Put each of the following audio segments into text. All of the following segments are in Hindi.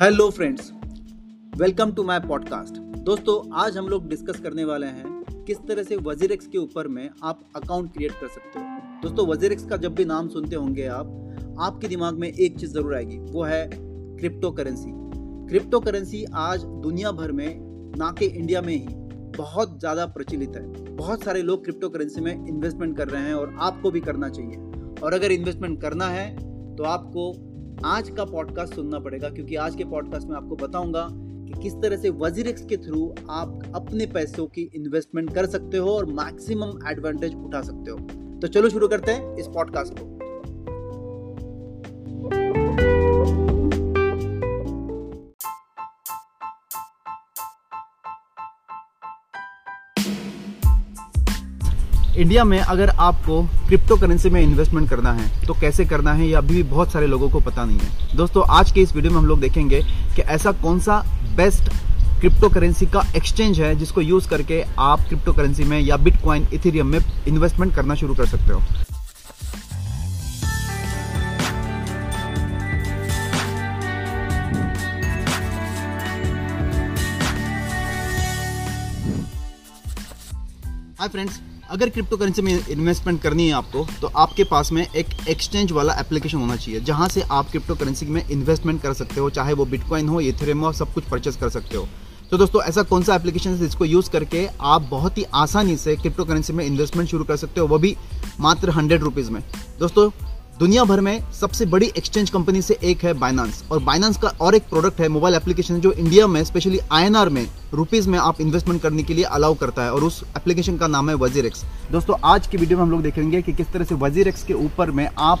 Hello friends, welcome to my podcast. दोस्तों, आज हम लोग डिस्कस करने वाले हैं किस तरह से वजीरेक्स के ऊपर में आप अकाउंट क्रिएट कर सकते हो। दोस्तों वजीरेक्स का जब भी नाम सुनते होंगे आप, आपके दिमाग में एक चीज़ ज़रूर आएगी, वो है क्रिप्टो करेंसी क्रिप्टो करेंसी आज दुनिया भर में, ना कि इंडिया में ही, बहुत ज़्यादा प्रचलित है। बहुत सारे लोग क्रिप्टो करेंसी में इन्वेस्टमेंट कर रहे हैं और आपको भी करना चाहिए। और अगर इन्वेस्टमेंट करना है तो आपको आज का पॉडकास्ट सुनना पड़ेगा, क्योंकि आज के पॉडकास्ट में आपको बताऊँगा कि किस तरह से वजीरिक्स के थ्रू आप अपने पैसों की इन्वेस्टमेंट कर सकते हो और मैक्सिमम एडवांटेज उठा सकते हो। तो चलो शुरू करते हैं इस पॉडकास्ट को। इंडिया में अगर आपको क्रिप्टो करेंसी में इन्वेस्टमेंट करना है तो कैसे करना है, ये अभी भी बहुत सारे लोगों को पता नहीं है। दोस्तों, आज के इस वीडियो में हम लोग देखेंगे कि ऐसा कौन सा बेस्ट क्रिप्टो करेंसी का एक्सचेंज है जिसको यूज़ करके आप क्रिप्टो करेंसी में या बिटकॉइन इथेरियम में इन्वेस्टमेंट करना शुरू कर सकते हो। हाय फ्रेंड्स अगर क्रिप्टो करेंसी में इन्वेस्टमेंट करनी है आपको तो आपके पास में एक एक्सचेंज वाला एप्लीकेशन होना चाहिए, जहाँ से आप क्रिप्टो करेंसी में इन्वेस्टमेंट कर सकते हो, चाहे वो बिटकॉइन हो इथेरियम हो सब कुछ परचेस कर सकते हो। तो दोस्तों, ऐसा कौन सा एप्लीकेशन है जिसको यूज़ करके आप बहुत ही आसानी से क्रिप्टो करेंसी में इन्वेस्टमेंट शुरू कर सकते हो, वो भी मात्र हंड्रेड रुपीज़ में। दोस्तों दुनिया भर में सबसे बड़ी एक्सचेंज कंपनी से एक है बाइनांस और बाइनांस का और एक प्रोडक्ट है मोबाइल एप्लीकेशन जो इंडिया में स्पेशली आईएनआर में रुपीज़ में आप इन्वेस्टमेंट करने के लिए अलाउ करता है। और उस एप्लीकेशन का नाम है वज़ीर दोस्तों, आज की वीडियो में हम लोग देखेंगे कि किस तरह से वज़ीर के ऊपर में आप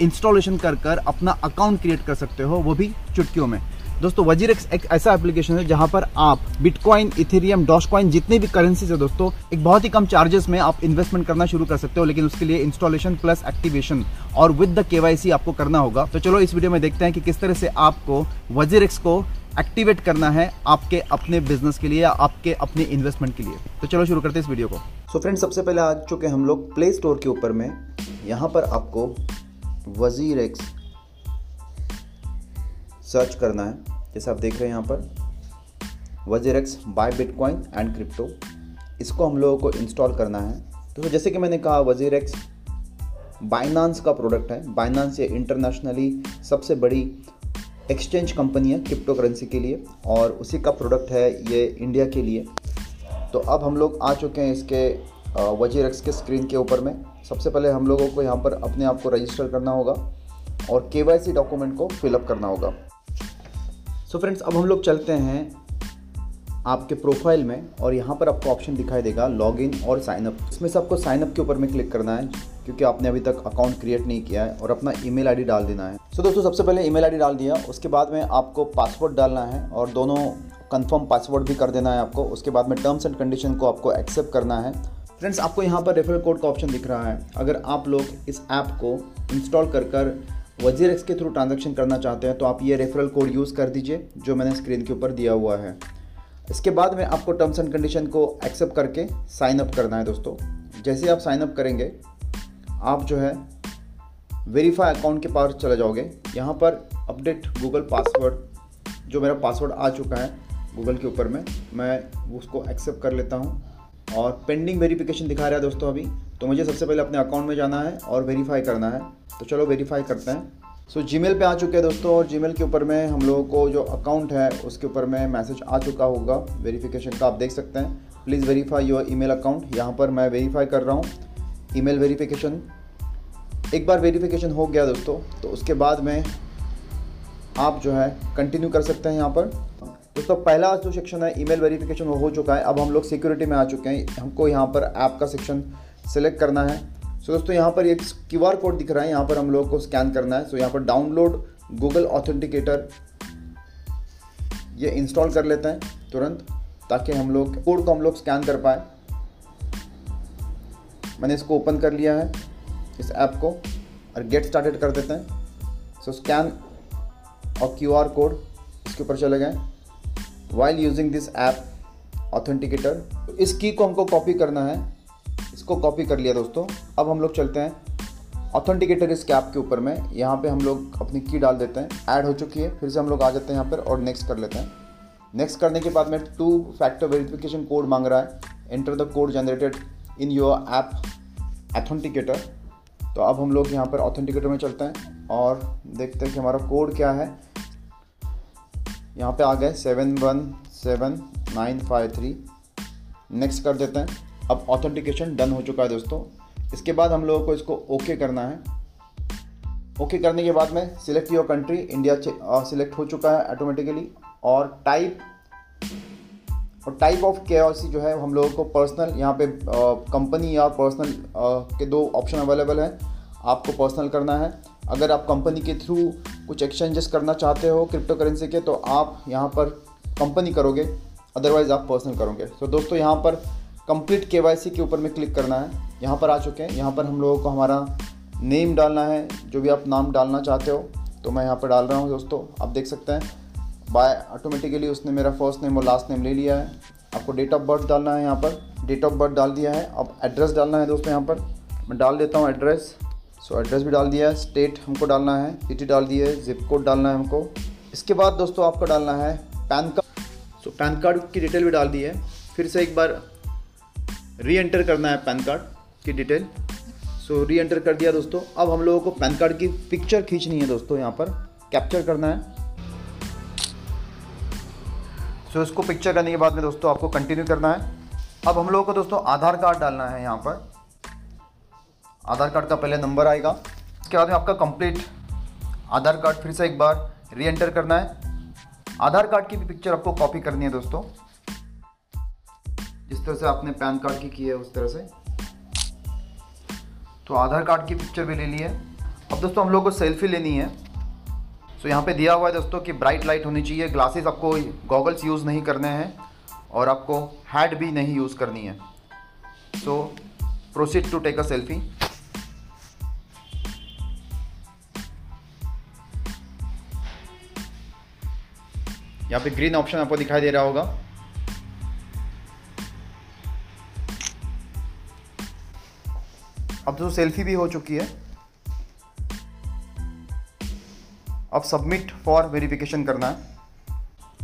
इंस्टॉलेशन कर कर अपना अकाउंट क्रिएट कर सकते हो, वो भी चुटकियों में। दोस्तों वजीरेक्स एक ऐसा एप्लीकेशन है जहाँ पर आप बिटकॉइन इथेरियम डॉशकॉइन जितने भी करेंसी है दोस्तों, एक बहुत ही कम चार्जेस में आप इन्वेस्टमेंट करना शुरू कर सकते हो, लेकिन उसके लिए इंस्टॉलेशन प्लस एक्टिवेशन और विद द केवाईसी आपको करना होगा। तो चलो इस वीडियो में देखते हैं कि किस तरह से आपको वजीरेक्स को एक्टिवेट करना है आपके अपने बिज़नेस के लिए या आपके अपने इन्वेस्टमेंट के लिए। तो चलो शुरू करते हैं इस वीडियो को। सो so फ्रेंड्स सबसे पहले आ चुके हम लोग प्ले स्टोर के ऊपर में। यहाँ पर आपको वज़ीर एक्स सर्च करना है। जैसे आप देख रहे हैं यहाँ पर। WazirX buy bitcoin and crypto इसको हम लोगों को इंस्टॉल करना है। तो जैसे कि मैंने कहा वज़ीर एक्स बाइनांस का प्रोडक्ट है। बाइनांस ये इंटरनेशनली सबसे बड़ी एक्सचेंज कंपनी है क्रिप्टो करेंसी के लिए और उसी का प्रोडक्ट है ये इंडिया के लिए। तो अब हम लोग आ चुके हैं इसके वज़ीर एक्स के स्क्रीन के ऊपर में। सबसे पहले हम लोगों को यहाँ पर अपने आप को रजिस्टर करना होगा और के डॉक्यूमेंट को फिलअप करना होगा। सो फ्रेंड्स अब हम लोग चलते हैं आपके प्रोफ़ाइल में और यहाँ पर आपको ऑप्शन दिखाई देगा लॉगिन और साइनअप इसमें से आपको साइनअप के ऊपर में क्लिक करना है क्योंकि आपने अभी तक अकाउंट क्रिएट नहीं किया है और अपना ईमेल आईडी डाल देना है। सो so, दोस्तों सबसे पहले ईमेल आईडी डाल दिया उसके बाद में आपको पासवर्ड डालना है और दोनों कंफर्म पासवर्ड भी कर देना है आपको। उसके बाद में टर्म्स एंड कंडीशन को आपको एक्सेप्ट करना है। फ्रेंड्स आपको यहाँ पर रेफरल कोड का ऑप्शन दिख रहा है। अगर आप लोग इस ऐप को इंस्टॉल कर कर वज़ीर एक्स के थ्रू ट्रांजेक्शन करना चाहते हैं तो आप ये रेफरल कोड यूज़ कर दीजिए, जो मैंने स्क्रीन के ऊपर दिया हुआ है। इसके बाद में आपको टर्म्स एंड कंडीशन को एक्सेप्ट करके साइन अप करना है दोस्तों। जैसे आप साइन अप करेंगे, आप जो है वेरीफाई अकाउंट के पास चले जाओगे। यहाँ पर अपडेट गूगल पासवर्ड जो मेरा पासवर्ड आ चुका है गूगल के ऊपर में, मैं उसको एक्सेप्ट कर लेता हूँ। और पेंडिंग वेरिफिकेशन दिखा रहा है दोस्तों अभी। तो मुझे सबसे पहले अपने अकाउंट में जाना है और वेरीफाई करना है। तो चलो वेरीफाई करते हैं। सो जी पे आ चुके हैं दोस्तों और जी के ऊपर में हम लोगों को जो अकाउंट है, उसके ऊपर में मैसेज आ चुका होगा। वेरीफिकेशन का आप देख सकते हैं। Please verify your email account यहाँ पर मैं वेरीफाई कर रहा हूँ। ईमेल वेरिफिकेशन एक बार वेरीफिकेशन हो गया दोस्तों तो उसके बाद में आप जो है कंटिन्यू कर सकते हैं यहाँ पर। दोस्तों, पहला जो सेक्शन है ईमेल वेरिफिकेशन वो हो चुका है। अब हम लोग सिक्योरिटी में आ चुके हैं। हमको यहाँ पर ऐप का सेक्शन सेलेक्ट करना है। सो दोस्तों, यहाँ पर एक क्यू आर कोड दिख रहा है, यहाँ पर हम लोग को स्कैन करना है। सो यहाँ पर डाउनलोड गूगल ऑथेंटिकेटर ये इंस्टॉल कर लेते हैं तुरंत, ताकि हम लोग कोड को हम लोग स्कैन कर पाए। मैंने इसको ओपन कर लिया है, इस ऐप को, और गेट स्टार्टेड कर देते हैं। सो स्कैन और क्यू आर कोड इसके ऊपर चले गए। While using this app authenticator इस की को हमको कॉपी करना है। इसको कॉपी कर लिया दोस्तों। अब हम लोग चलते हैं ऑथेंटिकेटर इस कैप के ऊपर में। यहाँ पे हम लोग अपनी की डाल देते हैं। ऐड हो चुकी है। फिर से हम लोग आ जाते हैं यहाँ पर और नेक्स्ट कर लेते हैं। नेक्स्ट करने के बाद में टू फैक्टर वेरिफिकेशन कोड मांग रहा है। Enter the code generated in your app authenticator तो अब हम लोग यहाँ पर ऑथेंटिकेटर में चलते हैं और देखते हैं कि हमारा कोड क्या है। यहाँ पे आ गए seven one seven nine five three next कर देते हैं। अब ऑथेंटिकेशन डन हो चुका है दोस्तों। इसके बाद हम लोगों को इसको ओके करना है। ओके करने के बाद में select your country India select हो चुका है ऑटोमेटिकली और टाइप और टाइप ऑफ़ के जो है, हम लोगों को पर्सनल यहाँ पे कंपनी या पर्सनल के दो ऑप्शन अवेलेबल हैं। आपको पर्सनल करना है। अगर आप कंपनी के थ्रू कुछ एक्सचेंजेस करना चाहते हो क्रिप्टो करेंसी के तो आप यहाँ पर कंपनी करोगे। अदरवाइज़ आप पर्सनल करोगे। तो दोस्तों, यहाँ पर कंप्लीट के के ऊपर में क्लिक करना है। यहाँ पर आ चुके हैं। यहाँ पर हम लोगों को हमारा नेम डालना है। जो भी आप नाम डालना चाहते हो तो मैं यहाँ पर डाल रहा हूँ दोस्तों। आप देख सकते हैं। बाय ऑटोमेटिकली उसने मेरा फ़र्स्ट नेम और लास्ट नेम ले लिया है। आपको डेट ऑफ़ बर्थ डालना है यहाँ पर। डेट ऑफ़ बर्थ डाल दिया है। अब एड्रेस डालना है दोस्तों यहाँ पर। मैं डाल देता हूँ एड्रेस सो एड्रेस भी डाल दिया है। स्टेट हमको डालना है। सिटी डाल दी है। जिप कोड डालना है हमको। इसके बाद दोस्तों आपको डालना है PAN card so PAN card की डिटेल भी डाल दी है। फिर से एक बार री एंटर करना है पैन कार्ड की डिटेल सो री एंटर कर दिया दोस्तों. अब हम लोगों को पैन कार्ड की पिक्चर खींचनी है दोस्तों यहाँ पर. कैप्चर करना है. सो so, इसको पिक्चर करने के बाद में दोस्तों आपको कंटिन्यू करना है. अब हम लोगों को दोस्तों आधार कार्ड डालना है यहाँ पर. आधार कार्ड का पहले नंबर आएगा. उसके बाद में आपका कंप्लीट आधार कार्ड फिर से एक बार री एंटर करना है. आधार कार्ड की भी पिक्चर आपको कॉपी करनी है दोस्तों. जिस तरह से आपने पैन कार्ड की की है, उस तरह से। तो आधार कार्ड की पिक्चर भी ले ली है। अब दोस्तों, हम लोग को सेल्फी लेनी है। सो यहाँ पे दिया हुआ है दोस्तों कि ब्राइट लाइट होनी चाहिए। ग्लासेस आपको गॉगल्स यूज़ नहीं करने हैं और आपको हैड भी नहीं यूज़ करनी है। So proceed to take a selfie यहाँ पे ग्रीन ऑप्शन आपको दिखाई दे रहा होगा। अब तो सेल्फी भी हो चुकी है। अब सबमिट फॉर वेरिफिकेशन करना है।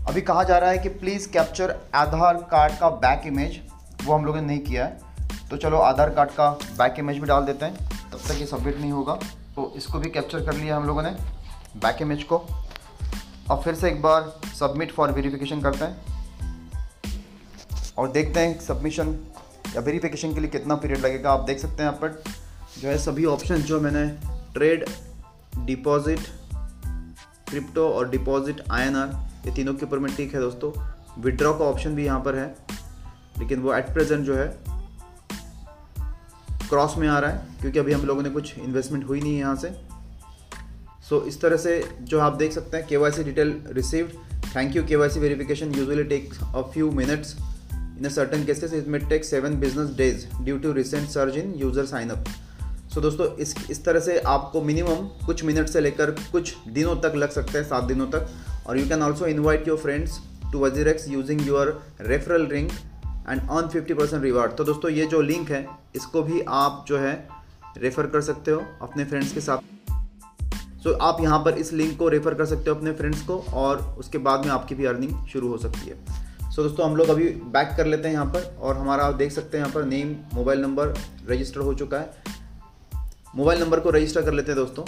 अभी कहा जा रहा है कि प्लीज़ कैप्चर आधार कार्ड का बैक इमेज वो हम लोगों ने नहीं किया है। तो चलो आधार कार्ड का बैक इमेज भी डाल देते हैं। तब तक ये सबमिट नहीं होगा। तो इसको भी कैप्चर कर लिया हम लोगों ने बैक इमेज को। अब फिर से एक बार सबमिट फॉर वेरिफिकेशन करते हैं। और देखते हैं सबमिशन या वेरिफिकेशन के लिए कितना पीरियड लगेगा। आप देख सकते हैं यहाँ पर। जो है सभी ऑप्शन जो मैंने ट्रेड डिपॉजिट क्रिप्टो और डिपॉजिट आईएनआर ये तीनों के ऊपर में ठीक है दोस्तों। विड्रॉ का ऑप्शन भी यहाँ पर है लेकिन वो एट प्रेजेंट जो है क्रॉस में आ रहा है क्योंकि अभी हम लोगों ने कुछ इन्वेस्टमेंट हुई नहीं है यहाँ से। सो so, इस तरह से जो आप देख सकते हैं K Y C detail received thank you K Y C verification usually take a few minutes in a certain cases it may take seven business days due to recent surge in user sign up so so, दोस्तों इस इस तरह से आपको मिनिमम कुछ मिनट से लेकर कुछ दिनों तक लग सकते हैं सात दिनों तक। और you can also invite your friends to WazirX using your referral link and earn fifty percent reward तो दोस्तों ये जो लिंक है इसको भी आप जो है रेफ़र कर सकते हो अपने फ्रेंड्स के साथ। सो so, आप यहाँ पर इस लिंक को रेफ़र कर सकते हो अपने फ्रेंड्स को और उसके बाद में आपकी भी अर्निंग शुरू हो सकती है। सो so, दोस्तों हम लोग अभी बैक कर लेते हैं यहाँ पर और हमारा आप देख सकते हैं यहाँ पर नेम मोबाइल नंबर रजिस्टर हो चुका है। मोबाइल नंबर को रजिस्टर कर लेते हैं दोस्तों।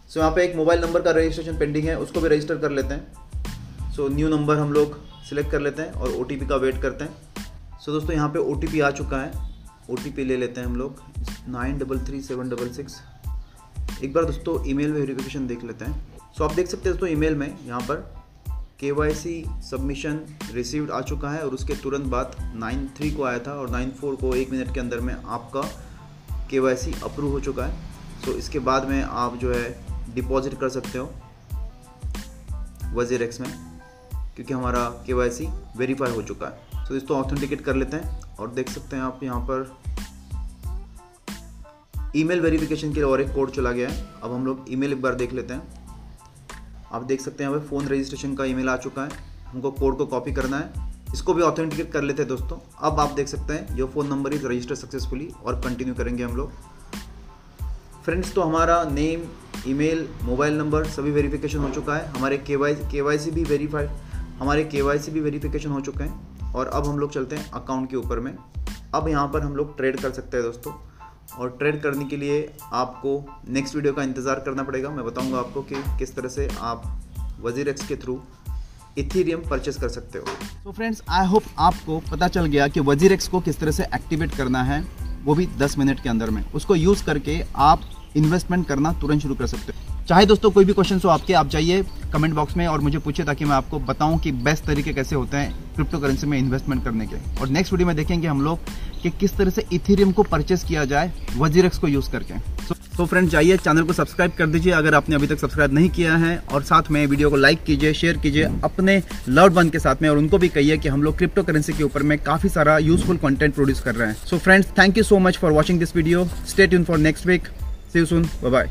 सो so, यहाँ पे एक मोबाइल नंबर का रजिस्ट्रेशन पेंडिंग है उसको भी रजिस्टर कर लेते हैं। सो न्यू नंबर हम लोग सिलेक्ट कर लेते हैं और ओटीपी का वेट करते हैं। सो so, दोस्तों यहाँ पे ओटीपी आ चुका है। ओटीपी ले लेते हैं हम लोग। Nine double three seven double six एक बार दोस्तों ईमेल वेरिफिकेशन देख लेते हैं। सो so, आप देख सकते हैं दोस्तों ईमेल में यहाँ पर K Y C submission received आ चुका है और उसके तुरंत बाद नाइन थ्री को आया था और नाइन फोर को एक मिनट के अंदर में आपका के वाई सी अप्रूव हो चुका है। सो so, इसके बाद में आप जो है डिपॉजिट कर सकते हो वज़ीर एक्स में क्योंकि हमारा के वाई सी वेरीफाई हो चुका है। सो so, इसको ऑथेंटिकेट कर लेते हैं और देख सकते हैं आप यहाँ पर ईमेल वेरिफिकेशन के लिए और एक कोड चला गया है। अब हम लोग ईमेल एक बार देख लेते हैं। आप देख सकते हैं यहाँ फ़ोन रजिस्ट्रेशन का ईमेल आ चुका है। हमको कोड को कॉपी करना है। इसको भी ऑथेंटिकेट कर लेते हैं दोस्तों। अब आप देख सकते हैं your phone number is register successfully और कंटिन्यू करेंगे हम लोग। फ्रेंड्स तो हमारा नेम ईमेल मोबाइल नंबर सभी वेरिफिकेशन हो चुका है। हमारे के वाई के वाई सी भी वेरीफाइड हमारे के वाई सी भी वेरीफिकेशन हो चुके हैं। और अब हम लोग चलते हैं अकाउंट के ऊपर में। अब यहाँ पर हम लोग ट्रेड कर सकते हैं दोस्तों। और ट्रेड करने के लिए आपको नेक्स्ट वीडियो का इंतज़ार करना पड़ेगा। मैं बताऊँगा आपको कि किस तरह से आप वज़ीर एक्स के थ्रू इथीरियम परचेस कर सकते हो। तो फ्रेंड्स आई होप आपको पता चल गया कि वज़ीर एक्स को किस तरह से एक्टिवेट करना है, वो भी 10 मिनट के अंदर में। उसको यूज़ करके आप इन्वेस्टमेंट करना तुरंत शुरू कर सकते हो। चाहे दोस्तों कोई भी क्वेश्चन हो आपके आप जाइए कमेंट बॉक्स में और मुझे पूछिए ताकि मैं आपको बताऊँ कि बेस्ट तरीके कैसे होते हैं क्रिप्टो करेंसी में इन्वेस्टमेंट करने के। और नेक्स्ट वीडियो में देखेंगे हम लोग कि किस तरह से इथेरियम को परचेस किया जाए वजीरक्स को यूज़ करके। So, तो फ्रेंड्स जाइए चैनल को सब्सक्राइब कर दीजिए अगर आपने अभी तक सब्सक्राइब नहीं किया है और साथ में वीडियो को लाइक कीजिए शेयर कीजिए अपने लव वन के साथ में और उनको भी कहिए कि हम लोग क्रिप्टो करेंसी के ऊपर में काफ़ी सारा यूजफुल कंटेंट प्रोड्यूस कर रहे हैं। So friends thank you so much for watching this video stay tuned for next week see soon bye